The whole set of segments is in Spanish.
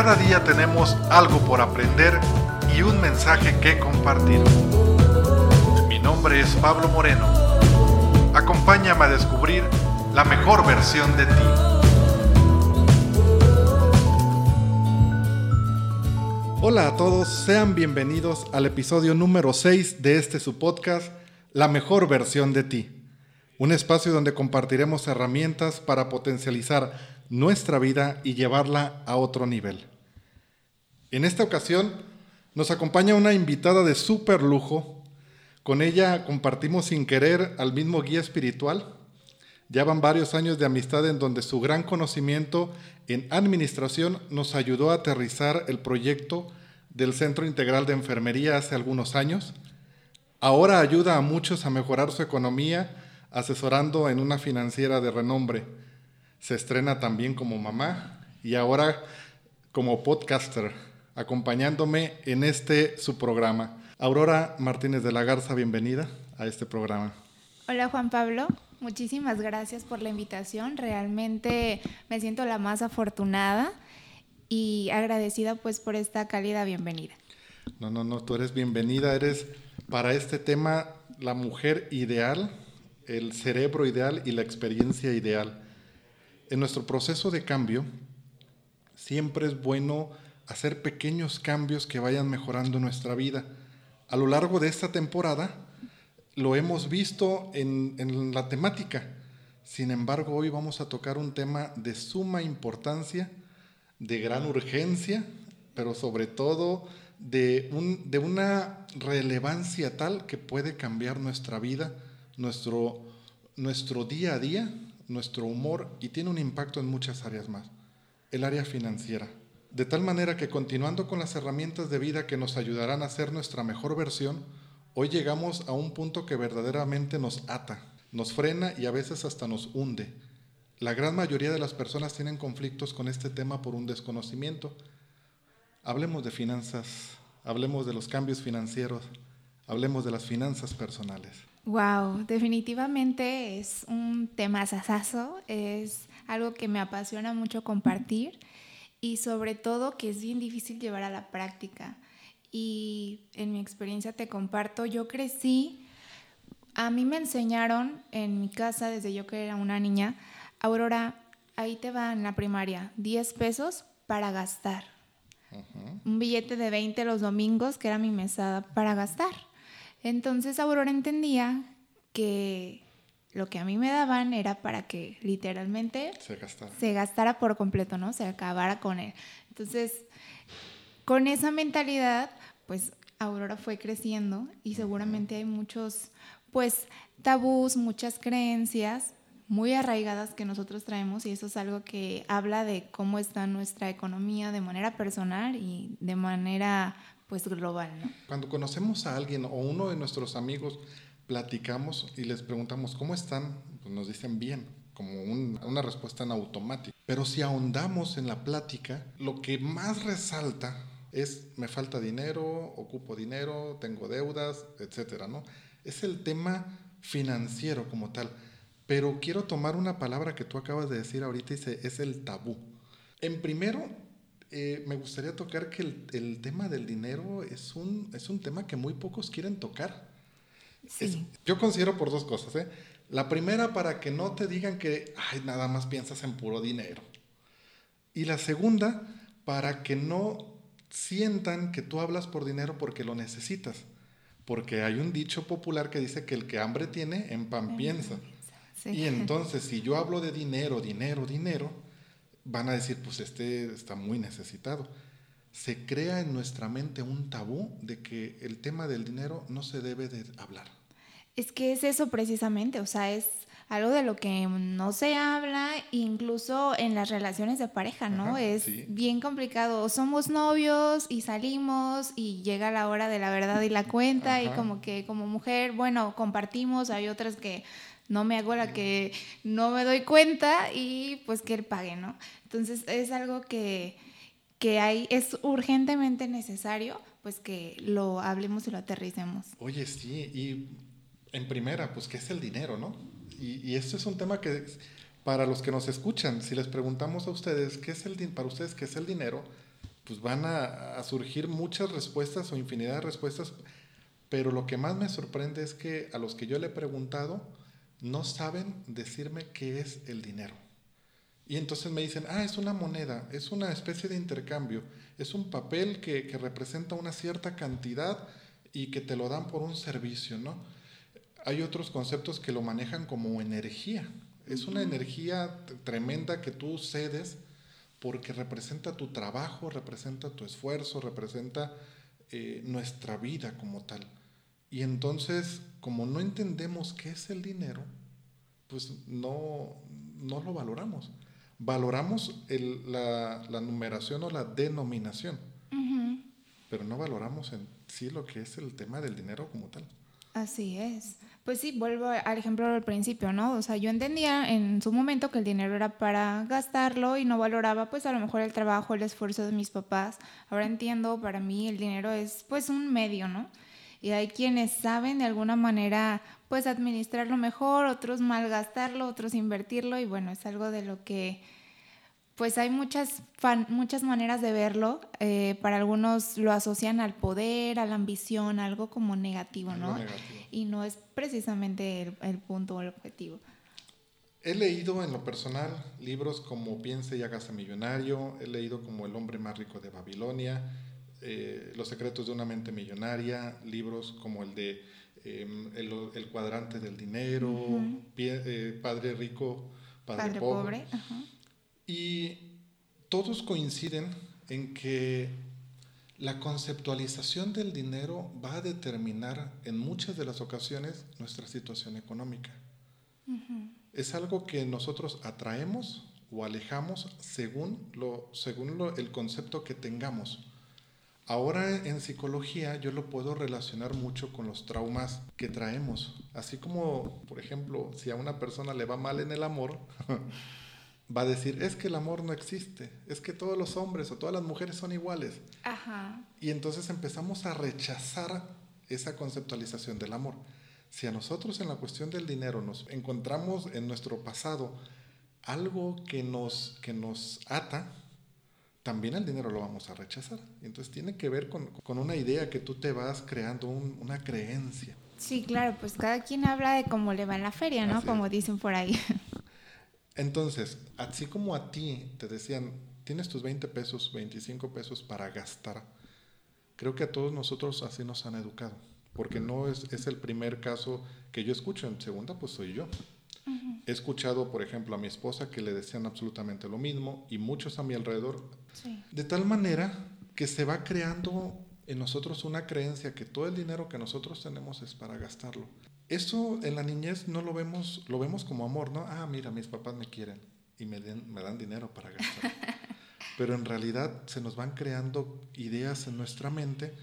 cada día tenemos algo por aprender y un mensaje que compartir. Mi nombre es Pablo Moreno. Acompáñame a descubrir la mejor versión de ti. Hola a todos, sean bienvenidos al episodio número 6 de este su podcast, La mejor versión de ti. Un espacio donde compartiremos herramientas para potencializar nuestra vida y llevarla a otro nivel. En esta ocasión nos acompaña una invitada de súper lujo. Con ella compartimos sin querer al mismo guía espiritual. Ya van varios años de amistad en donde su gran conocimiento en administración nos ayudó a aterrizar el proyecto del Centro Integral de Enfermería hace algunos años. Ahora ayuda a muchos a mejorar su economía asesorando en una financiera de renombre se estrena también como mamá y ahora como podcaster, acompañándome en este su programa. Aurora Martínez de la Garza, bienvenida a este programa. Hola Juan Pablo, muchísimas gracias por la invitación. Realmente me siento la más afortunada y agradecida pues por esta cálida bienvenida. No, no, no, tú eres bienvenida, eres para este tema la mujer ideal, el cerebro ideal y la experiencia ideal en nuestro proceso de cambio, siempre es bueno hacer pequeños cambios que vayan mejorando nuestra vida. A lo largo de esta temporada lo hemos visto en, en la temática. Sin embargo, hoy vamos a tocar un tema de suma importancia, de gran urgencia, pero sobre todo de, un, de una relevancia tal que puede cambiar nuestra vida, nuestro, nuestro día a día nuestro humor y tiene un impacto en muchas áreas más. El área financiera. De tal manera que continuando con las herramientas de vida que nos ayudarán a ser nuestra mejor versión, hoy llegamos a un punto que verdaderamente nos ata, nos frena y a veces hasta nos hunde. La gran mayoría de las personas tienen conflictos con este tema por un desconocimiento. Hablemos de finanzas, hablemos de los cambios financieros, hablemos de las finanzas personales. Wow, definitivamente es un tema sasazo, es algo que me apasiona mucho compartir y sobre todo que es bien difícil llevar a la práctica. Y en mi experiencia te comparto, yo crecí, a mí me enseñaron en mi casa desde yo que era una niña, Aurora, ahí te va en la primaria, 10 pesos para gastar. Un billete de 20 los domingos, que era mi mesada para gastar. Entonces Aurora entendía que lo que a mí me daban era para que literalmente se gastara. por completo, ¿no? Se acabara con él. Entonces, con esa mentalidad, pues Aurora fue creciendo y seguramente hay muchos, pues, tabús, muchas creencias muy arraigadas que nosotros traemos y eso es algo que habla de cómo está nuestra economía de manera personal y de manera pues global, ¿no? Cuando conocemos a alguien o uno de nuestros amigos, platicamos y les preguntamos cómo están, pues nos dicen bien, como una respuesta en automático. Pero si ahondamos en la plática, lo que más resalta es me falta dinero, ocupo dinero, tengo deudas, etcétera, ¿no? Es el tema financiero como tal. Pero quiero tomar una palabra que tú acabas de decir ahorita y es el tabú. En primero, eh, me gustaría tocar que el, tema del dinero es un, es un tema que muy pocos quieren tocar. yo considero por dos cosas. ¿eh? La primera, para que no te digan que Ay, nada más piensas en puro dinero. Y la segunda, para que no sientan que tú hablas por dinero porque lo necesitas. Porque hay un dicho popular que dice que el que hambre tiene, en pan piensa. Y entonces, si yo hablo de dinero, dinero, dinero, van a decir, pues este está muy necesitado. Se crea en nuestra mente un tabú de que el tema del dinero no se debe de hablar. Es que es eso precisamente, o sea, es algo de lo que no se habla, incluso en las relaciones de pareja, ¿no? es bien complicado. Somos novios y salimos y llega la hora de la verdad y la cuenta y como que como mujer, bueno, compartimos, hay otras que no me hago la que no me doy cuenta y pues que él pague, ¿no? Entonces es algo que, hay, es urgentemente necesario pues que lo hablemos y lo aterricemos. Oye, sí, y en primera, pues, ¿qué es el dinero, no? Y, y esto es un tema que para los que nos escuchan, si les preguntamos a ustedes, ¿qué es el para ustedes qué es el dinero? pues van a, surgir muchas respuestas o infinidad de respuestas, pero lo que más me sorprende es que a los que yo le he preguntado no saben decirme qué es el dinero. Y entonces me dicen, ah, es una moneda, es una especie de intercambio, es un papel que, que representa una cierta cantidad y que te lo dan por un servicio, ¿no? Hay otros conceptos que lo manejan como energía. Es una energía tremenda que tú cedes porque representa tu trabajo, representa tu esfuerzo, representa eh, nuestra vida como tal. Y entonces, como no entendemos qué es el dinero, pues no, no lo valoramos. Valoramos la, numeración o la denominación, pero no valoramos en sí lo que es el tema del dinero como tal. Así es. Pues sí, vuelvo al ejemplo del principio, ¿no? O sea, yo entendía en su momento que el dinero era para gastarlo y no valoraba pues a lo mejor el trabajo, el esfuerzo de mis papás. Ahora entiendo, para mí el dinero es pues un medio, ¿no? Y hay quienes saben de alguna manera pues administrarlo mejor, otros malgastarlo, otros invertirlo y bueno, es algo de lo que pues hay muchas, muchas maneras de verlo. Eh, para algunos lo asocian al poder, a la ambición, algo como negativo, ¿no? Y no es precisamente el, punto o el objetivo. He leído en lo personal libros como Piense y hágase millonario, he leído como El hombre más rico de Babilonia, eh, Los secretos de una mente millonaria, libros como el de em, el, cuadrante del dinero, eh, Padre rico, Padre, pobre. Y todos coinciden en que la conceptualización del dinero va a determinar en muchas de las ocasiones nuestra situación económica. Es algo que nosotros atraemos o alejamos según, lo, según el concepto que tengamos. Ahora en psicología yo lo puedo relacionar mucho con los traumas que traemos. Así como, por ejemplo, si a una persona le va mal en el amor, va a decir, es que el amor no existe, es que todos los hombres o todas las mujeres son iguales. Y entonces empezamos a rechazar esa conceptualización del amor. Si a nosotros en la cuestión del dinero nos encontramos en nuestro pasado algo que nos, que nos ata, también el dinero lo vamos a rechazar. Entonces tiene que ver con, una idea que tú te vas creando, una creencia. Sí, claro, pues cada quien habla de cómo le va en la feria, ¿no? Como dicen por ahí. Entonces, así como a ti te decían, tienes tus 20 pesos, 25 pesos para gastar, creo que a todos nosotros así nos han educado, porque no es, es el primer caso que yo escucho, en segunda pues soy yo. He escuchado, por ejemplo, a mi esposa que le decían absolutamente lo mismo y muchos a mi alrededor, de tal manera que se va creando en nosotros una creencia que todo el dinero que nosotros tenemos es para gastarlo. Eso en la niñez no lo vemos, lo vemos como amor, ¿no? Ah, mira, mis papás me quieren y me, me dan dinero para gastar. Pero en realidad se nos van creando ideas en nuestra mente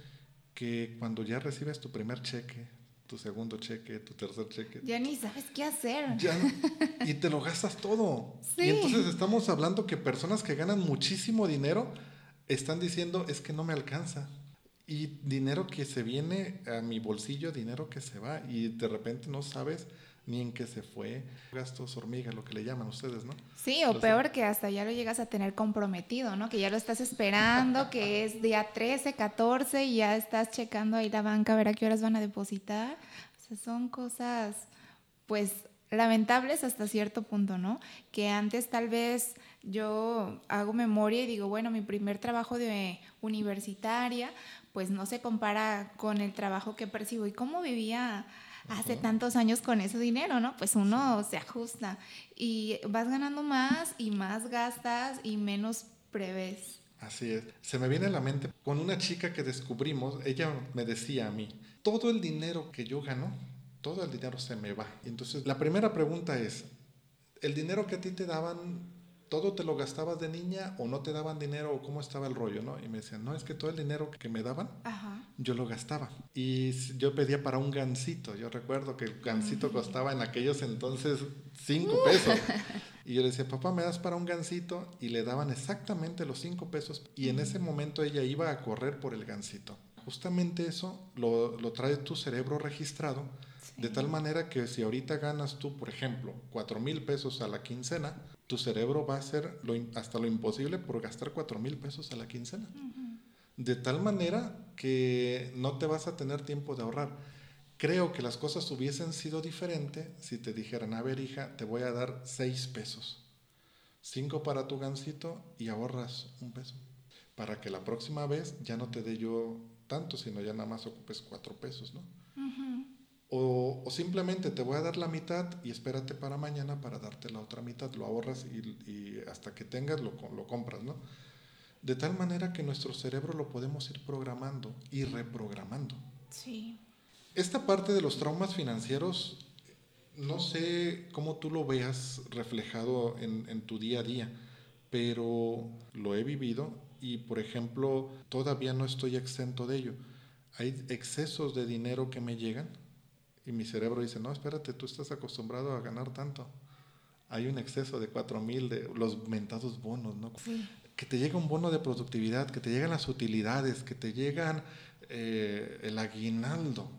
que cuando ya recibes tu primer cheque, tu segundo cheque, tu tercer cheque. Ya ni sabes qué hacer. y te lo gastas todo. Y entonces estamos hablando que personas que ganan muchísimo dinero están diciendo es que no me alcanza. Y dinero que se viene a mi bolsillo, dinero que se va y de repente no sabes ni en qué se fue. Gastos hormiga, lo que le llaman ustedes, ¿no? Sí, o peor que hasta ya lo llegas a tener comprometido, ¿no? Que ya lo estás esperando, que es día 13, 14 y ya estás checando ahí la banca a ver a qué horas van a depositar. O sea, son cosas, pues, lamentables hasta cierto punto, ¿no? Que antes tal vez yo hago memoria y digo, bueno, mi primer trabajo de universitaria, pues no se compara con el trabajo que percibo y cómo vivía hace tantos años con ese dinero, ¿no? Pues uno se ajusta y vas ganando más y más gastas y menos prevés. Así es. Se me viene a la mente con una chica que descubrimos, ella me decía a mí, todo el dinero que yo gano, todo el dinero se me va. Entonces, la primera pregunta es, ¿el dinero que a ti te daban todo te lo gastabas de niña o no te daban dinero o cómo estaba el rollo, ¿no? Y me decían, no, es que todo el dinero que me daban, yo lo gastaba. Y yo pedía para un gansito. Yo recuerdo que el gansito costaba en aquellos entonces cinco uh. pesos. Y yo le decía, papá, ¿me das para un gansito? Y le daban exactamente los cinco pesos. Y en ese momento ella iba a correr por el gansito. Justamente eso lo, lo trae tu cerebro registrado. De tal manera que si ahorita ganas tú, por ejemplo, cuatro mil pesos a la quincena, tu cerebro va a hacer lo, hasta lo imposible por gastar cuatro mil pesos a la quincena. De tal manera que no te vas a tener tiempo de ahorrar. Creo que las cosas hubiesen sido diferentes si te dijeran, a ver hija, te voy a dar seis pesos. Cinco para tu gancito y ahorras un peso. Para que la próxima vez ya no te dé yo tanto, sino ya nada más ocupes cuatro pesos, ¿no? O, simplemente te voy a dar la mitad y espérate para mañana para darte la otra mitad. Lo ahorras y, hasta que tengas lo, lo compras, ¿no? De tal manera que nuestro cerebro lo podemos ir programando y reprogramando. Sí. Esta parte de los traumas financieros, no sé cómo tú lo veas reflejado en, en tu día a día, pero lo he vivido y, por ejemplo, todavía no estoy exento de ello. Hay excesos de dinero que me llegan y mi cerebro dice, no, espérate, tú estás acostumbrado a ganar tanto. Hay un exceso de cuatro mil, de los mentados bonos, ¿no? Que te llega un bono de productividad, que te llegan las utilidades, que te llegan eh, el aguinaldo.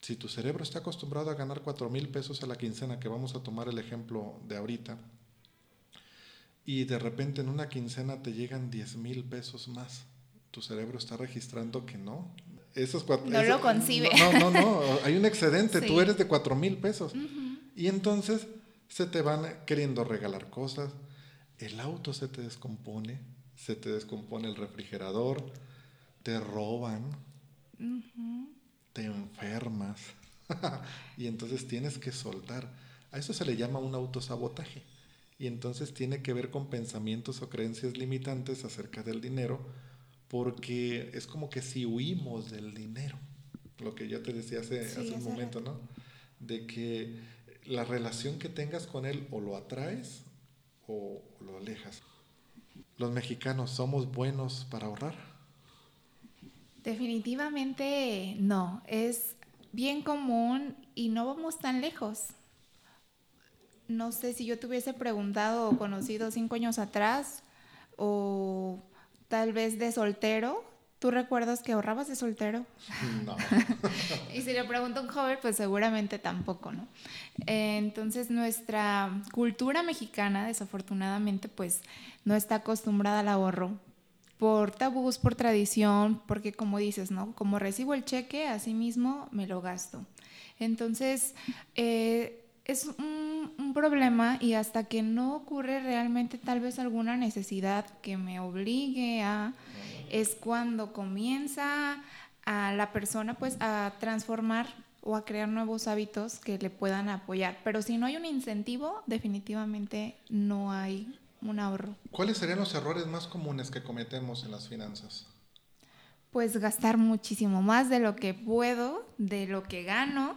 Si tu cerebro está acostumbrado a ganar cuatro mil pesos a la quincena, que vamos a tomar el ejemplo de ahorita, y de repente en una quincena te llegan diez mil pesos más, tu cerebro está registrando que no, esos cuatro, no lo concibe. No, no, no, hay un excedente, tú eres de cuatro mil pesos. Y entonces se te van queriendo regalar cosas, el auto se te descompone, se te descompone el refrigerador, te roban, te enfermas y entonces tienes que soltar. A eso se le llama un autosabotaje. Y entonces tiene que ver con pensamientos o creencias limitantes acerca del dinero porque es como que si huimos del dinero, lo que ya te decía hace, hace un momento, ¿no? De que la relación que tengas con él o lo atraes o lo alejas. Los mexicanos somos buenos para ahorrar. Definitivamente no, es bien común y no vamos tan lejos. No sé si yo te hubiese preguntado o conocido cinco años atrás o tal vez de soltero. ¿Tú recuerdas que ahorrabas de soltero? No. y si le pregunto a un joven, pues seguramente tampoco, ¿no? entonces nuestra cultura mexicana, desafortunadamente, pues no está acostumbrada al ahorro por tabús, por tradición, porque como dices, ¿no? Como recibo el cheque, así mismo me lo gasto. Entonces, eh, es un, problema y hasta que no ocurre realmente tal vez alguna necesidad que me obligue a, es cuando comienza a la persona pues a transformar o a crear nuevos hábitos que le puedan apoyar. Pero si no hay un incentivo, definitivamente no hay un ahorro. ¿Cuáles serían los errores más comunes que cometemos en las finanzas? Pues gastar muchísimo más de lo que puedo, de lo que gano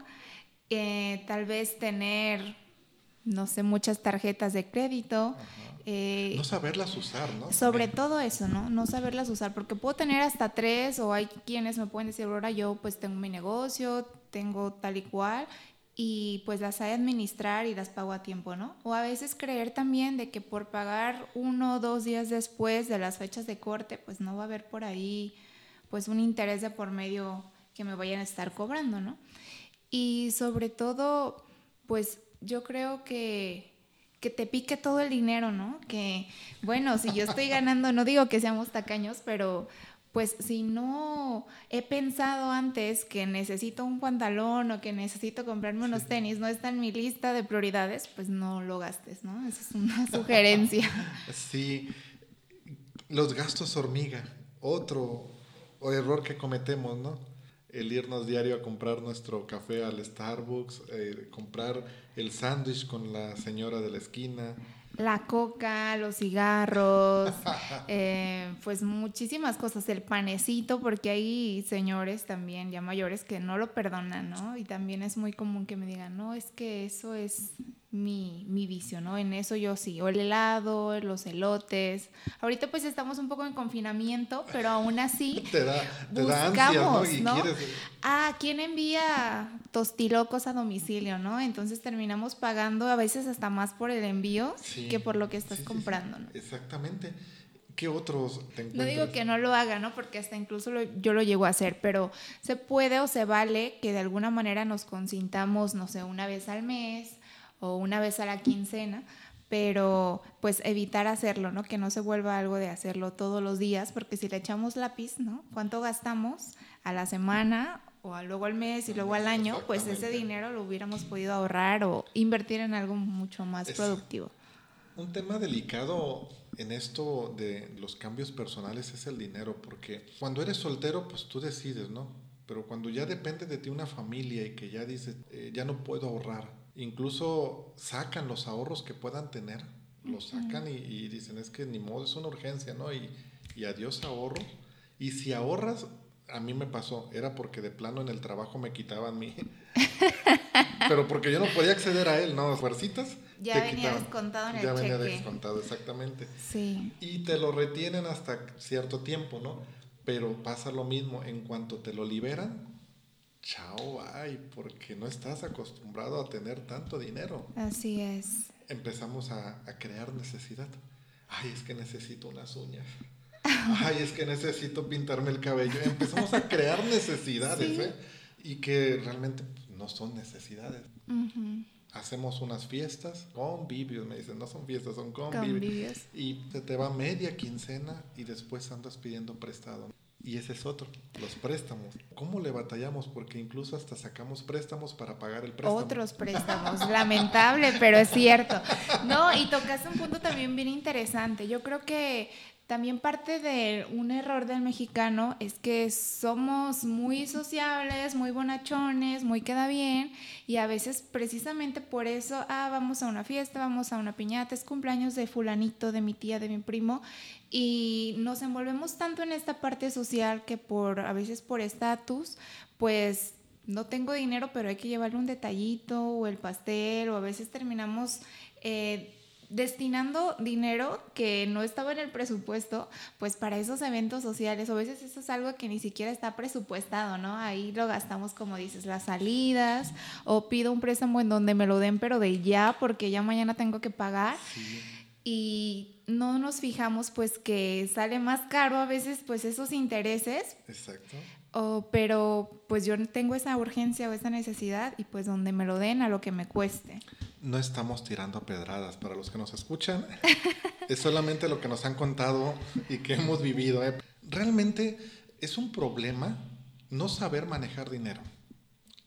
eh, tal vez tener, no sé, muchas tarjetas de crédito. Eh, no saberlas usar, ¿no? Sobre todo eso, ¿no? No saberlas usar, porque puedo tener hasta tres o hay quienes me pueden decir, ahora yo pues tengo mi negocio, tengo tal y cual, y pues las hay administrar y las pago a tiempo, ¿no? O a veces creer también de que por pagar uno o dos días después de las fechas de corte, pues no va a haber por ahí pues un interés de por medio que me vayan a estar cobrando, ¿no? Y sobre todo, pues yo creo que, que te pique todo el dinero, ¿no? Que, bueno, si yo estoy ganando, no digo que seamos tacaños, pero pues si no he pensado antes que necesito un pantalón o que necesito comprarme unos tenis, no está en mi lista de prioridades, pues no lo gastes, ¿no? Esa es una sugerencia. Sí, los gastos hormiga, otro error que cometemos, ¿no? El irnos diario a comprar nuestro café al Starbucks, eh, comprar el sándwich con la señora de la esquina. La coca, los cigarros, eh, pues muchísimas cosas, el panecito, porque hay señores también ya mayores que no lo perdonan, ¿no? Y también es muy común que me digan, no, es que eso es mi, mi vicio, ¿no? En eso yo sí, o el helado, los elotes. Ahorita pues estamos un poco en confinamiento, pero aún así te da, te buscamos, ¿no? Ah, ¿quién envía tostilocos a domicilio, no? Entonces terminamos pagando a veces hasta más por el envío que por lo que estás comprando, ¿no? Exactamente. ¿Qué otros te No digo que no lo haga, ¿no? Porque hasta incluso yo lo llego a hacer, pero se puede o se vale que de alguna manera nos consintamos, no sé, una vez al mes o una vez a la quincena pero pues evitar hacerlo, ¿no? Que no se vuelva algo de hacerlo todos los días, porque si le echamos lápiz, ¿no? ¿Cuánto gastamos a la semana o luego al mes y luego al año? Pues ese dinero lo hubiéramos podido ahorrar o invertir en algo mucho más productivo. Un tema delicado en esto de los cambios personales es el dinero, porque cuando eres soltero, pues tú decides, ¿no? Pero cuando ya depende de ti una familia y que ya dices, eh, ya no puedo ahorrar, incluso sacan los ahorros que puedan tener, los sacan y, dicen, es que ni modo, es una urgencia, ¿no? Y, y adiós ahorro. Y si ahorras, a mí me pasó, era porque de plano en el trabajo me quitaban mi... Pero porque yo no podía acceder a él, ¿no? Fuercitas. Ya venía descontado en el Ya venía cheque. descontado, exactamente. Sí. Y te lo retienen hasta cierto tiempo, ¿no? Pero pasa lo mismo, en cuanto te lo liberan, chao, ay, porque no estás acostumbrado a tener tanto dinero. Así es. Empezamos a, a crear necesidad. Ay, es que necesito unas uñas. Ay, es que necesito pintarme el cabello. Empezamos a crear necesidades, Sí. ¿eh? Y que realmente no son necesidades. Hacemos unas fiestas, convivios, me dicen, no son fiestas, son convivios. Convivios. Y se te va media quincena y después andas pidiendo prestado. Y ese es otro, los préstamos. ¿Cómo le batallamos? Porque incluso hasta sacamos préstamos para pagar el préstamo. Otros préstamos, lamentable, pero es cierto. No, y tocaste un punto también bien interesante. Yo creo que también parte de un error del mexicano es que somos muy sociables, muy bonachones, muy queda bien, y a veces precisamente por eso, ah, vamos a una fiesta, vamos a una piñata, es cumpleaños de fulanito, de mi tía, de mi primo, y nos envolvemos tanto en esta parte social que por a veces por estatus, pues no tengo dinero, pero hay que llevarle un detallito o el pastel, o a veces terminamos eh, destinando dinero que no estaba en el presupuesto, pues para esos eventos sociales, o a veces eso es algo que ni siquiera está presupuestado, ¿no? Ahí lo gastamos, como dices, las salidas, o pido un préstamo en donde me lo den, pero de ya, porque ya mañana tengo que pagar. Sí. Y no nos fijamos pues que sale más caro a veces pues esos intereses Exacto. O- pero pues yo tengo esa urgencia o esa necesidad y pues donde me lo den a lo que me cueste. No estamos tirando pedradas para los que nos escuchan. es solamente lo que nos han contado y que hemos vivido. ¿eh? Realmente es un problema no saber manejar dinero.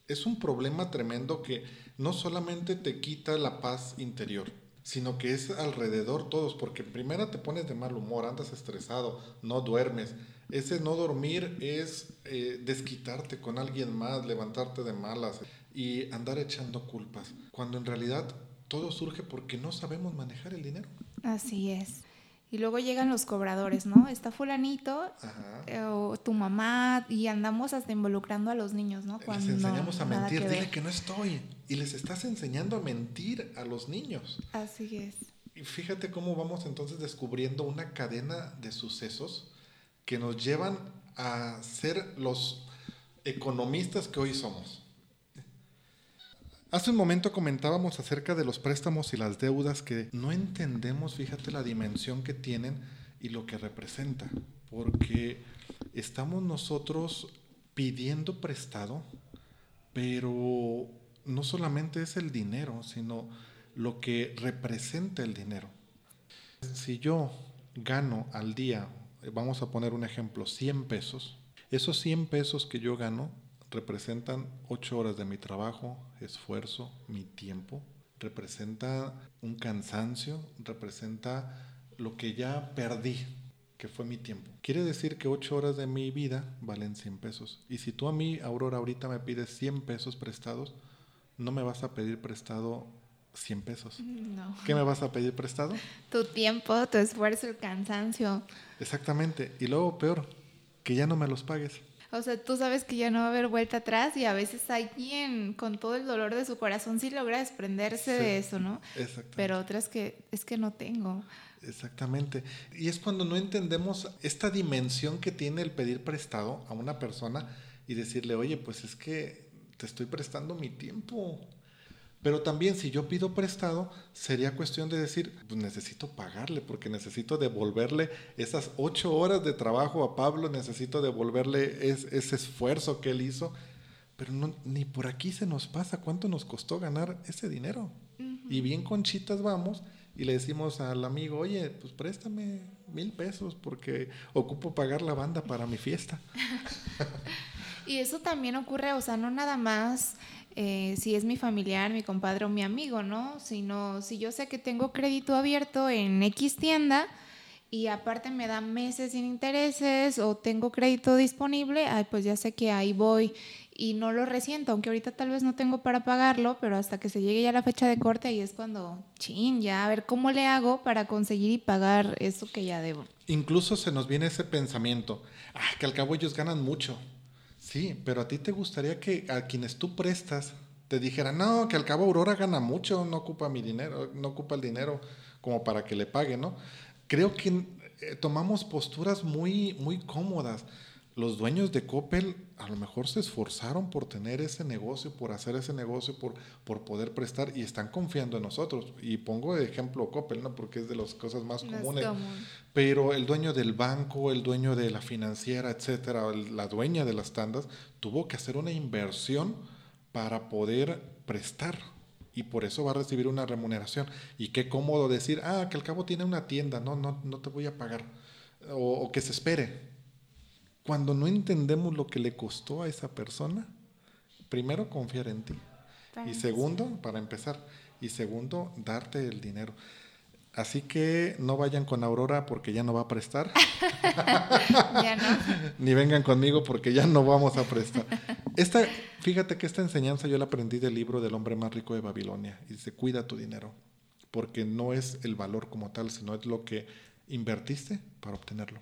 Es un problema tremendo que no solamente te quita la paz interior, sino que es alrededor todos, porque primero te pones de mal humor, andas estresado, no duermes. Ese no dormir es eh, desquitarte con alguien más, levantarte de malas y andar echando culpas, cuando en realidad todo surge porque no sabemos manejar el dinero. Así es. Y luego llegan los cobradores, ¿no? Está fulanito eh, o tu mamá y andamos hasta involucrando a los niños, ¿no? Les enseñamos a mentir, que dile ver. que no estoy. Y les estás enseñando a mentir a los niños. Así es. Y fíjate cómo vamos entonces descubriendo una cadena de sucesos que nos llevan a ser los economistas que hoy somos. Hace un momento comentábamos acerca de los préstamos y las deudas que no entendemos, fíjate la dimensión que tienen y lo que representa, porque estamos nosotros pidiendo prestado, pero no solamente es el dinero, sino lo que representa el dinero. Si yo gano al día, vamos a poner un ejemplo, 100 pesos, esos 100 pesos que yo gano representan 8 horas de mi trabajo, esfuerzo, mi tiempo, representa un cansancio, representa lo que ya perdí, que fue mi tiempo. Quiere decir que 8 horas de mi vida valen 100 pesos. Y si tú a mí, Aurora, ahorita me pides 100 pesos prestados, no me vas a pedir prestado 100 pesos. No. ¿Qué me vas a pedir prestado? Tu tiempo, tu esfuerzo, el cansancio. Exactamente. Y luego peor, que ya no me los pagues. O sea, tú sabes que ya no va a haber vuelta atrás y a veces hay quien con todo el dolor de su corazón sí logra desprenderse Sí. de eso, ¿no? Exactamente. Pero otras que es que no tengo. Exactamente. Y es cuando no entendemos esta dimensión que tiene el pedir prestado a una persona y decirle, oye, pues es que te estoy prestando mi tiempo. Pero también si yo pido prestado, sería cuestión de decir, pues necesito pagarle, porque necesito devolverle esas ocho horas de trabajo a Pablo, necesito devolverle es- ese esfuerzo que él hizo. Pero no, ni por aquí se nos pasa cuánto nos costó ganar ese dinero. Y bien conchitas vamos y le decimos al amigo, oye, pues préstame mil pesos porque ocupo pagar la banda para mi fiesta. y eso también ocurre, o sea, no nada más eh, si es mi familiar, mi compadre o mi amigo, ¿no? Sino si yo sé que tengo crédito abierto en X tienda y aparte me dan meses sin intereses o tengo crédito disponible, ay, pues ya sé que ahí voy y no lo resiento, aunque ahorita tal vez no tengo para pagarlo, pero hasta que se llegue ya la fecha de corte ahí es cuando, chin, ya a ver cómo le hago para conseguir y pagar eso que ya debo. Incluso se nos viene ese pensamiento, ah, que al cabo ellos ganan mucho. Sí, pero a ti te gustaría que a quienes tú prestas te dijeran, no, que al cabo Aurora gana mucho, no ocupa mi dinero, no ocupa el dinero como para que le pague, ¿no? Creo que eh, tomamos posturas muy, muy cómodas. Los dueños de Coppel a lo mejor se esforzaron por tener ese negocio, por hacer ese negocio, por, por poder prestar y están confiando en nosotros. Y pongo de ejemplo Coppel, ¿no? Porque es de las cosas más comunes. Pero el dueño del banco, el dueño de la financiera, etcétera, la dueña de las tandas, tuvo que hacer una inversión para poder prestar y por eso va a recibir una remuneración. Y qué cómodo decir, ah, que al cabo tiene una tienda, no, no, no te voy a pagar. O, que se espere. Cuando no entendemos lo que le costó a esa persona, primero confiar en ti. y segundo, para empezar, y segundo, darte el dinero. Así que no vayan con Aurora porque ya no va a prestar. ya no. Ni vengan conmigo porque ya no vamos a prestar. Esta, fíjate que esta enseñanza yo la aprendí del libro del hombre más rico de Babilonia. Y dice, cuida tu dinero, porque no es el valor como tal, sino es lo que invertiste para obtenerlo.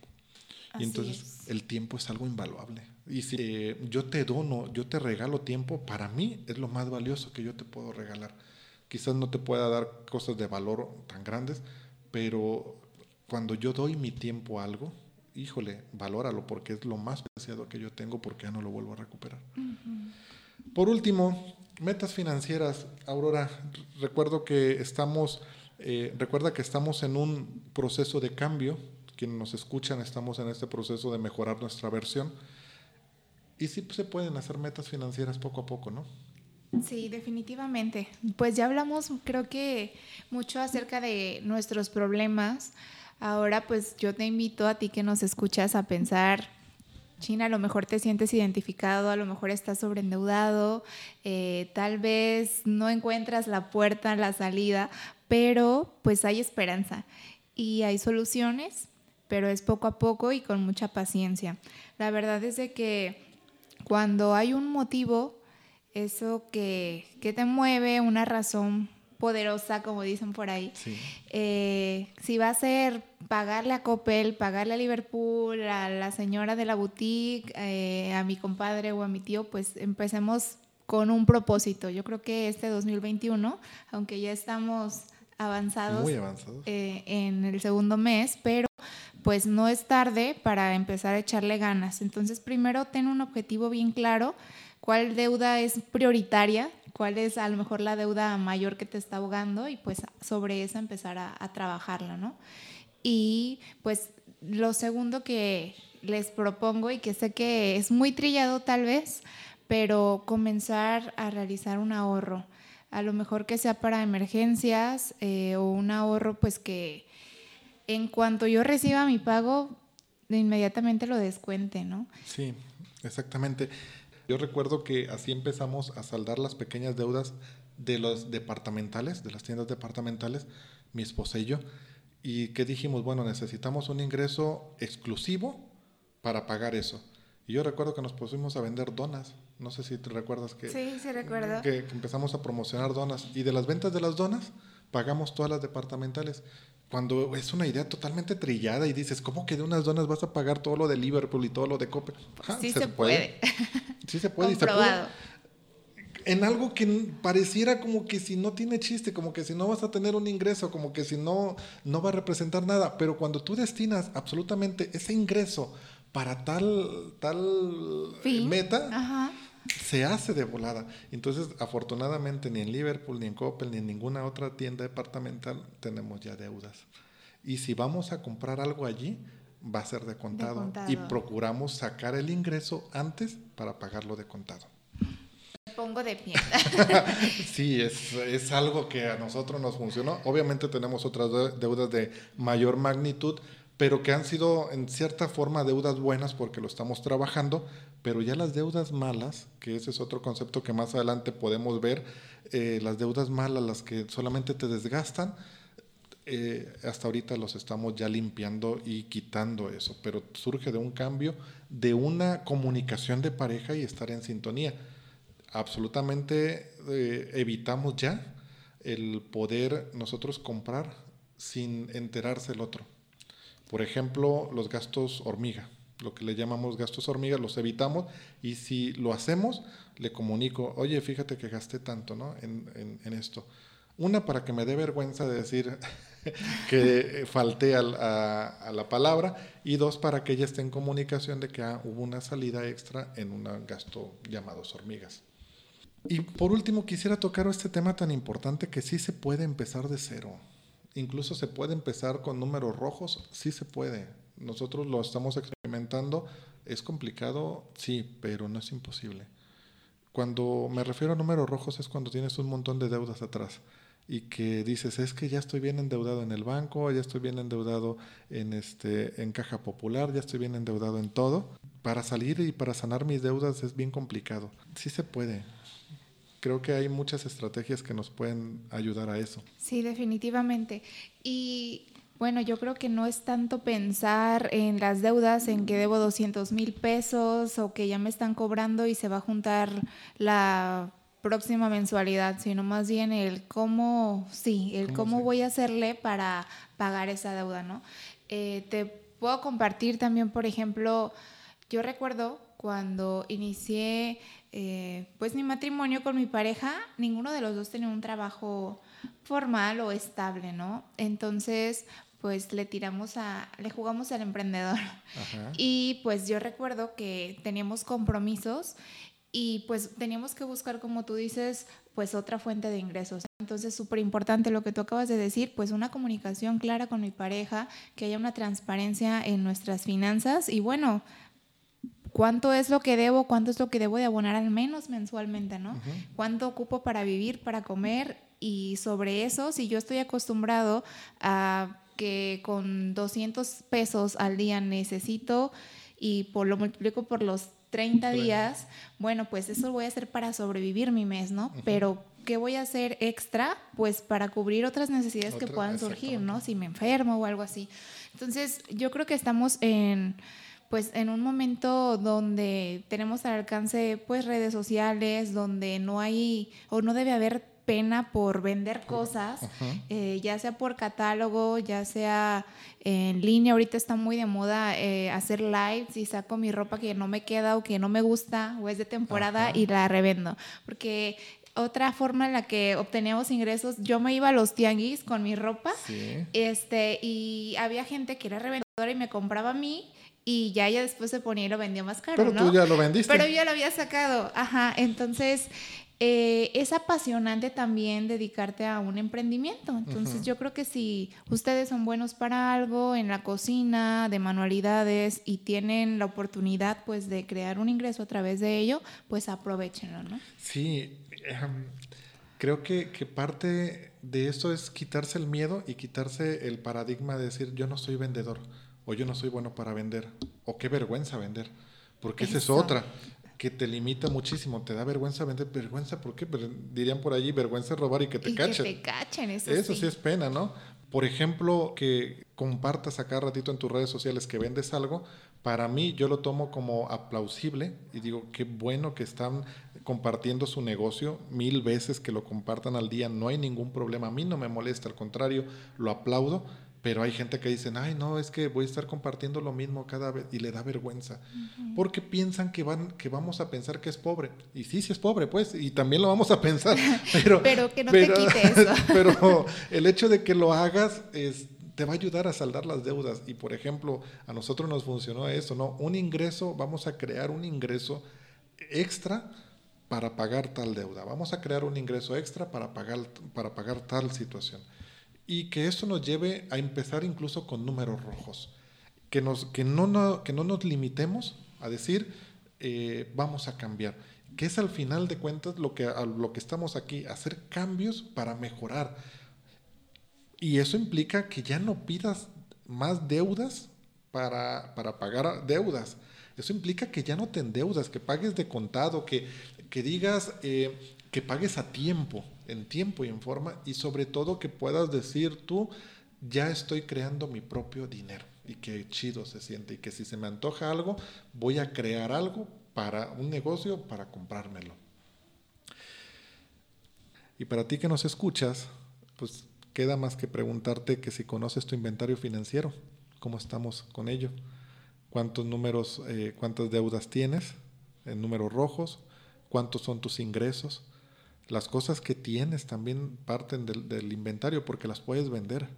Y entonces el tiempo es algo invaluable. Y si eh, yo te dono, yo te regalo tiempo, para mí es lo más valioso que yo te puedo regalar quizás no te pueda dar cosas de valor tan grandes, pero cuando yo doy mi tiempo a algo, híjole, valóralo porque es lo más preciado que yo tengo porque ya no lo vuelvo a recuperar. Por último, metas financieras. Aurora, recuerdo que estamos, eh, recuerda que estamos en un proceso de cambio. Quienes nos escuchan, estamos en este proceso de mejorar nuestra versión. Y sí se pueden hacer metas financieras poco a poco, ¿no? Sí, definitivamente. Pues ya hablamos, creo que mucho acerca de nuestros problemas. Ahora, pues yo te invito a ti que nos escuchas a pensar, China, a lo mejor te sientes identificado, a lo mejor estás sobreendeudado, eh, tal vez no encuentras la puerta, la salida, pero pues hay esperanza y hay soluciones, pero es poco a poco y con mucha paciencia. La verdad es de que cuando hay un motivo eso que, te mueve, una razón poderosa, como dicen por ahí. Eh, si va a ser pagarle a Coppel, pagarle a Liverpool, a la señora de la boutique, eh, a mi compadre o a mi tío, pues empecemos con un propósito. Yo creo que este 2021, aunque ya estamos avanzados, eh, en el segundo mes, pero pues no es tarde para empezar a echarle ganas. Entonces, primero ten un objetivo bien claro cuál deuda es prioritaria, cuál es a lo mejor la deuda mayor que te está ahogando y pues sobre esa empezar a, trabajarla, ¿no? Y pues lo segundo que les propongo y que sé que es muy trillado tal vez, pero comenzar a realizar un ahorro, a lo mejor que sea para emergencias eh, o un ahorro pues que en cuanto yo reciba mi pago, inmediatamente lo descuente, ¿no? Sí, exactamente. Yo recuerdo que así empezamos a saldar las pequeñas deudas de los departamentales, de las tiendas departamentales, mi esposa y yo. Y que dijimos, bueno, necesitamos un ingreso exclusivo para pagar eso. Y yo recuerdo que nos pusimos a vender donas. No sé si te recuerdas que, sí, sí recuerdo. que empezamos a promocionar donas. Y de las ventas de las donas pagamos todas las departamentales. Cuando es una idea totalmente trillada y dices, ¿cómo que de unas donas vas a pagar todo lo de Liverpool y todo lo de Coppel? sí se, puede. Sí se puede. Comprobado. En algo que pareciera como que si no tiene chiste, como que si no vas a tener un ingreso, como que si no, no va a representar nada. Pero cuando tú destinas absolutamente ese ingreso para tal, tal meta, Ajá se hace de volada. Entonces, afortunadamente, ni en Liverpool, ni en Coppel, ni en ninguna otra tienda departamental tenemos ya deudas. Y si vamos a comprar algo allí, va a ser de contado. Y procuramos sacar el ingreso antes para pagarlo de contado. pongo de pie. sí, es, es algo que a nosotros nos funcionó. Obviamente tenemos otras deudas de mayor magnitud, pero que han sido en cierta forma deudas buenas porque lo estamos trabajando, pero ya las deudas malas, que ese es otro concepto que más adelante podemos ver, eh, las deudas malas, las que solamente te desgastan, eh, hasta ahorita los estamos ya limpiando y quitando eso, pero surge de un cambio, de una comunicación de pareja y estar en sintonía. Absolutamente eh, evitamos ya el poder nosotros comprar sin enterarse el otro. Por ejemplo, los gastos hormiga, lo que le llamamos gastos hormiga, los evitamos y si lo hacemos, le comunico, oye, fíjate que gasté tanto ¿no? en, esto. Una, para que me dé vergüenza de decir que falté a, la palabra y dos, para que ella esté en comunicación de que ah, hubo una salida extra en un gasto llamado hormigas. Y por último, quisiera tocar este tema tan importante que sí se puede empezar de cero. Incluso se puede empezar con números rojos, sí se puede. Nosotros lo estamos experimentando. Es complicado, sí, pero no es imposible. Cuando me refiero a números rojos es cuando tienes un montón de deudas atrás y que dices, es que ya estoy bien endeudado en el banco, ya estoy bien endeudado en, este, en caja popular, ya estoy bien endeudado en todo. Para salir y para sanar mis deudas es bien complicado. Sí se puede, creo que hay muchas estrategias que nos pueden ayudar a eso. Sí, definitivamente. Y bueno, yo creo que no es tanto pensar en las deudas, en que debo 200 mil pesos o que ya me están cobrando y se va a juntar la próxima mensualidad, sino más bien el cómo, sí, el cómo, voy a hacerle para pagar esa deuda, ¿no? Eh, te puedo compartir también, por ejemplo, yo recuerdo cuando inicié eh, pues mi matrimonio con mi pareja, ninguno de los dos tenía un trabajo formal o estable, ¿no? Entonces, pues le tiramos a, le jugamos al emprendedor. Y pues yo recuerdo que teníamos compromisos y pues teníamos que buscar, como tú dices, pues otra fuente de ingresos. Entonces, súper importante lo que tú acabas de decir, pues una comunicación clara con mi pareja, que haya una transparencia en nuestras finanzas y bueno, cuánto es lo que debo, cuánto es lo que debo de abonar al menos mensualmente, ¿no? Cuánto ocupo para vivir, para comer y sobre eso, si yo estoy acostumbrado a que con 200 pesos al día necesito y por lo multiplico por los 30 días, bueno, pues eso voy a hacer para sobrevivir mi mes, ¿no? Pero ¿qué voy a hacer extra? Pues para cubrir otras necesidades que puedan surgir, ¿no? Si me enfermo o algo así. Entonces, yo creo que estamos en pues en un momento donde tenemos al alcance pues redes sociales, donde no hay o no debe haber pena por vender cosas, eh, ya sea por catálogo, ya sea en línea. Ahorita está muy de moda eh, hacer lives y saco mi ropa que no me queda o que no me gusta o es de temporada y la revendo. Porque otra forma en la que obteníamos ingresos, yo me iba a los tianguis con mi ropa este, y había gente que era revendedora y me compraba a mí y ya ella después se ponía y lo vendía más caro. Pero tú ya lo vendiste. Pero yo ya lo había sacado, ajá. Entonces, eh, es apasionante también dedicarte a un emprendimiento. Entonces, yo creo que si ustedes son buenos para algo en la cocina, de manualidades y tienen la oportunidad, pues, de crear un ingreso a través de ello, pues aprovechenlo, ¿no? Sí. Em, creo que, que parte de esto es quitarse el miedo y quitarse el paradigma de decir yo no soy vendedor o yo no soy bueno para vender, o qué vergüenza vender, porque esa es otra que te limita muchísimo, te da vergüenza vender, vergüenza, ¿por qué? dirían por allí, vergüenza robar y que te cachen. Que te cachen, eso, eso sí. es pena, ¿no? Por ejemplo, que compartas acá ratito en tus redes sociales que vendes algo, para mí yo lo tomo como aplausible y digo, qué bueno que están compartiendo su negocio mil veces que lo compartan al día, no hay ningún problema, a mí no me molesta, al contrario, lo aplaudo pero hay gente que dice, ay, no, es que voy a estar compartiendo lo mismo cada vez y le da vergüenza. Porque piensan que, van, que vamos a pensar que es pobre. Y sí, sí es pobre, pues, y también lo vamos a pensar. Pero, pero que no te quite eso. pero el hecho de que lo hagas es, te va a ayudar a saldar las deudas. Y por ejemplo, a nosotros nos funcionó eso, ¿no? Un ingreso, vamos a crear un ingreso extra para pagar tal deuda. Vamos a crear un ingreso extra para pagar, para pagar tal situación y que esto nos lleve a empezar incluso con números rojos, que, nos, que, no, no, que no nos limitemos a decir, eh, vamos a cambiar, que es al final de cuentas lo que, lo que estamos aquí, hacer cambios para mejorar. Y eso implica que ya no pidas más deudas para, para pagar deudas. Eso implica que ya no te endeudas, que pagues de contado, que, que digas eh, que pagues a tiempo, en tiempo y en forma, y sobre todo que puedas decir tú, ya estoy creando mi propio dinero y que chido se siente y que si se me antoja algo, voy a crear algo para un negocio para comprármelo. Y para ti que nos escuchas, pues queda más que preguntarte que si conoces tu inventario financiero, cómo estamos con ello, cuántos números, eh, cuántas deudas tienes en números rojos, cuántos son tus ingresos. Las cosas que tienes también parten del inventario porque las puedes vender.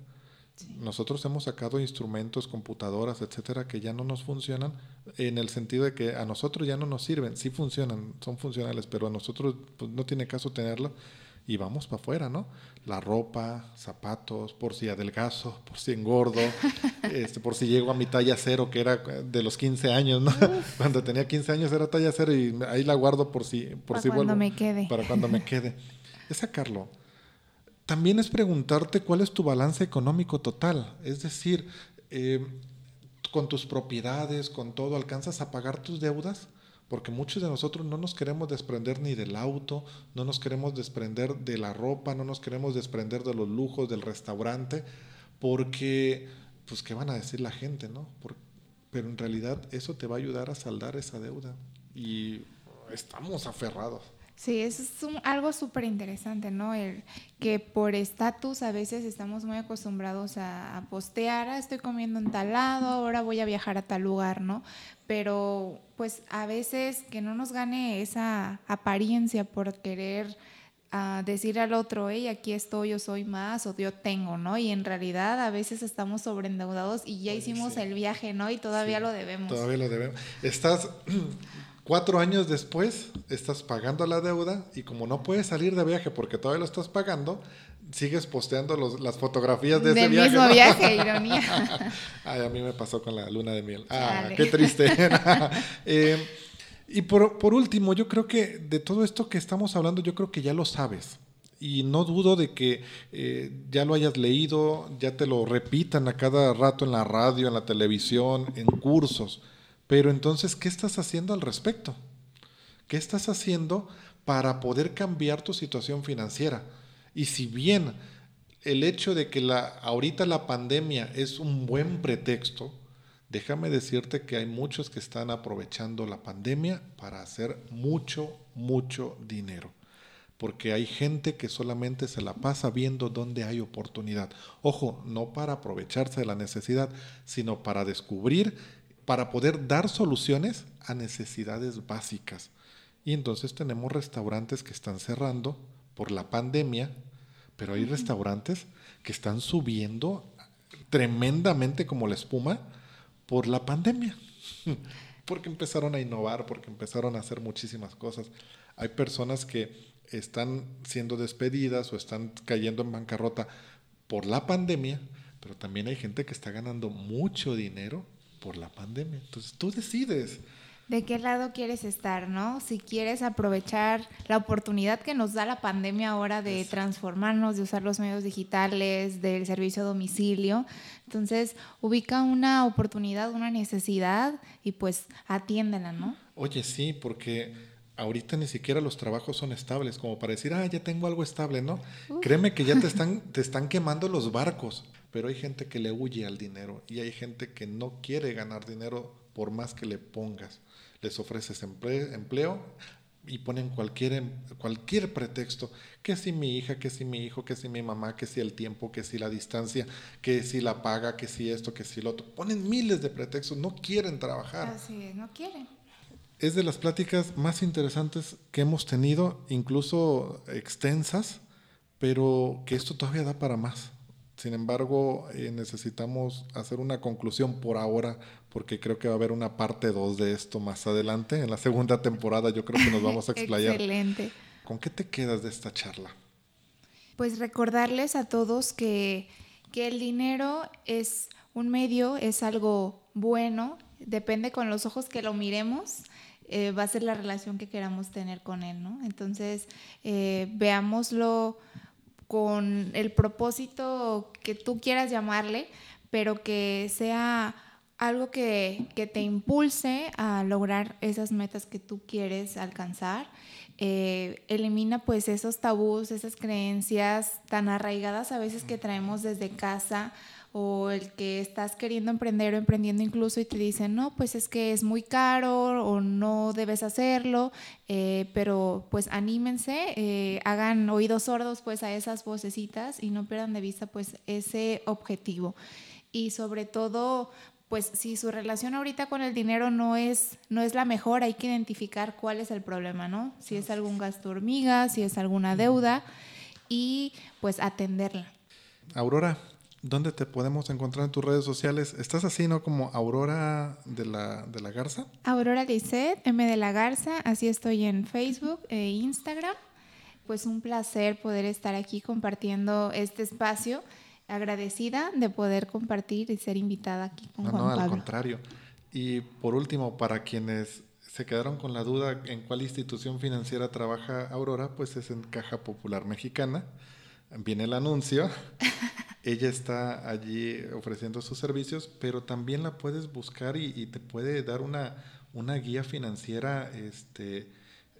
Nosotros hemos sacado instrumentos, computadoras, etcétera, que ya no nos funcionan en el sentido de que a nosotros ya no nos sirven. Sí funcionan, son funcionales, pero a nosotros pues, no tiene caso tenerlo y vamos para afuera, ¿no? La ropa, zapatos, por si adelgazo, por si engordo, este, por si llego a mi talla cero, que era de los 15 años, ¿no? Cuando tenía 15 años era talla cero y ahí la guardo por si, por para si cuando me quede. Para cuando me quede. Es sacarlo también es preguntarte cuál es tu balance económico total. Es decir, eh, con tus propiedades, con todo, ¿alcanzas a pagar tus deudas? Porque muchos de nosotros no nos queremos desprender ni del auto, no nos queremos desprender de la ropa, no nos queremos desprender de los lujos, del restaurante, porque, pues, ¿qué van a decir la gente, no? pero en realidad eso te va a ayudar a saldar esa deuda. Y estamos aferrados. Sí, eso es algo súper interesante, ¿no? El que por estatus a veces estamos muy acostumbrados a, postear, ah, estoy comiendo en tal lado, ahora voy a viajar a tal lugar, ¿no? Pero pues a veces que no nos gane esa apariencia por querer ah, decir al otro, hey, aquí estoy, yo soy más o yo tengo, ¿no? Y en realidad a veces estamos sobreendeudados y ya hicimos el viaje, ¿no? Y todavía lo debemos. Todavía lo debemos. Estás Cuatro años después estás pagando la deuda y como no puedes salir de viaje porque todavía lo estás pagando, sigues posteando las fotografías de ese viaje. Del mismo viaje, ironía. Ay, a mí me pasó con la luna de miel. Ah, qué triste. Eh, y por, último, yo creo que de todo esto que estamos hablando, yo creo que ya lo sabes. Y no dudo de que eh, ya lo hayas leído, ya te lo repitan a cada rato en la radio, en la televisión, en cursos. Pero entonces, ¿qué estás haciendo al respecto? ¿Qué estás haciendo para poder cambiar tu situación financiera? Y si bien el hecho de que la, ahorita la pandemia es un buen pretexto, déjame decirte que hay muchos que están aprovechando la pandemia para hacer mucho, mucho dinero. Porque hay gente que solamente se la pasa viendo dónde hay oportunidad. Ojo, no para aprovecharse de la necesidad, sino para descubrir para poder dar soluciones a necesidades básicas. Y entonces tenemos restaurantes que están cerrando por la pandemia, pero hay restaurantes que están subiendo tremendamente como la espuma por la pandemia, porque empezaron a innovar, porque empezaron a hacer muchísimas cosas. Hay personas que están siendo despedidas o están cayendo en bancarrota por la pandemia, pero también hay gente que está ganando mucho dinero por la pandemia. Entonces tú decides. ¿De qué lado quieres estar, no? Si quieres aprovechar la oportunidad que nos da la pandemia ahora de transformarnos, de usar los medios digitales, del servicio a domicilio, entonces ubica una oportunidad, una necesidad y pues atiéndela, ¿no? Oye, sí, porque ahorita ni siquiera los trabajos son estables, como para decir, ah, ya tengo algo estable, ¿no? Créeme que ya te están, te están quemando los barcos pero hay gente que le huye al dinero y hay gente que no quiere ganar dinero por más que le pongas. Les ofreces empleo, y ponen cualquier, em, cualquier pretexto, que si mi hija, que si mi hijo, que si mi mamá, que si el tiempo, que si la distancia, que si la paga, que si esto, que si lo otro. Ponen miles de pretextos, no quieren trabajar. Así es, no quieren. Es de las pláticas más interesantes que hemos tenido, incluso extensas, pero que esto todavía da para más. Sin embargo, eh, necesitamos hacer una conclusión por ahora, porque creo que va a haber una parte 2 de esto más adelante. En la segunda temporada yo creo que nos vamos a explayar. Excelente. ¿Con qué te quedas de esta charla? Pues recordarles a todos que, que el dinero es un medio, es algo bueno, depende con los ojos que lo miremos. eh, va a ser la relación que queramos tener con él, ¿no? Entonces, eh, veámoslo con el propósito que tú quieras llamarle, pero que sea algo que, que, te impulse a lograr esas metas que tú quieres alcanzar. Eh, elimina pues esos tabús, esas creencias tan arraigadas a veces que traemos desde casa o el que estás queriendo emprender o emprendiendo incluso y te dicen, no, pues es que es muy caro o no debes hacerlo, eh, pero pues anímense, eh, hagan oídos sordos pues a esas vocecitas y no pierdan de vista pues ese objetivo. Y sobre todo, pues si su relación ahorita con el dinero no es, no es la mejor, hay que identificar cuál es el problema, ¿no? Si es algún gasto hormiga, si es alguna deuda y pues atenderla. Aurora, ¿dónde te podemos encontrar en tus redes sociales? ¿Estás así, no? Como Aurora de la, de la Garza. Aurora Lisset, M de la Garza, así estoy en Facebook e Instagram. Pues un placer poder estar aquí compartiendo este espacio agradecida de poder compartir y ser invitada aquí con no, Juan no, Pablo. al contrario. Y por último, para quienes se quedaron con la duda en cuál institución financiera trabaja Aurora, pues es en Caja Popular Mexicana. Viene el anuncio. Ella está allí ofreciendo sus servicios, pero también la puedes buscar y, te puede dar una, una guía financiera este,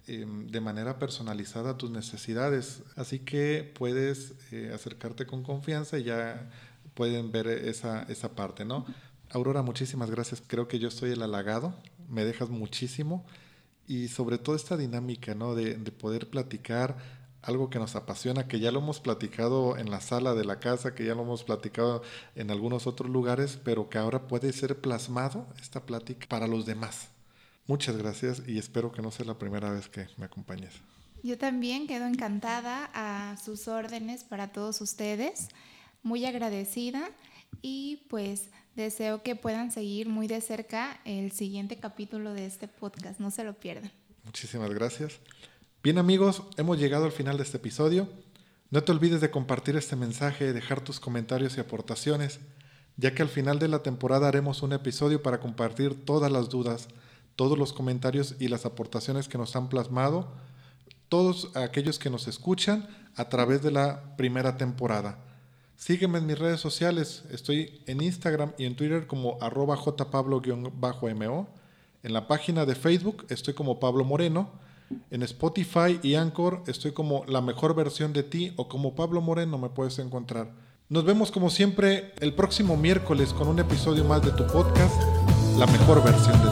eh, de manera personalizada a tus necesidades. Así que puedes eh, acercarte con confianza y ya pueden ver esa, esa parte, ¿no? Aurora, muchísimas gracias. Creo que yo soy el halagado, me dejas muchísimo y sobre todo esta dinámica, ¿no? De, de poder platicar algo que nos apasiona, que ya lo hemos platicado en la sala de la casa, que ya lo hemos platicado en algunos otros lugares, pero que ahora puede ser plasmado esta plática para los demás. Muchas gracias y espero que no sea la primera vez que me acompañes. Yo también quedo encantada a sus órdenes para todos ustedes, muy agradecida y pues deseo que puedan seguir muy de cerca el siguiente capítulo de este podcast, no se lo pierdan. Muchísimas gracias. Bien amigos, hemos llegado al final de este episodio. No te olvides de compartir este mensaje, dejar tus comentarios y aportaciones, ya que al final de la temporada haremos un episodio para compartir todas las dudas, todos los comentarios y las aportaciones que nos han plasmado todos aquellos que nos escuchan a través de la primera temporada. Sígueme en mis redes sociales, estoy en Instagram y en Twitter como arroba jpablo-mo. En la página de Facebook estoy como Pablo Moreno. En Spotify y Anchor estoy como la mejor versión de ti o como Pablo Moreno me puedes encontrar. Nos vemos como siempre el próximo miércoles con un episodio más de tu podcast, La mejor versión de ti.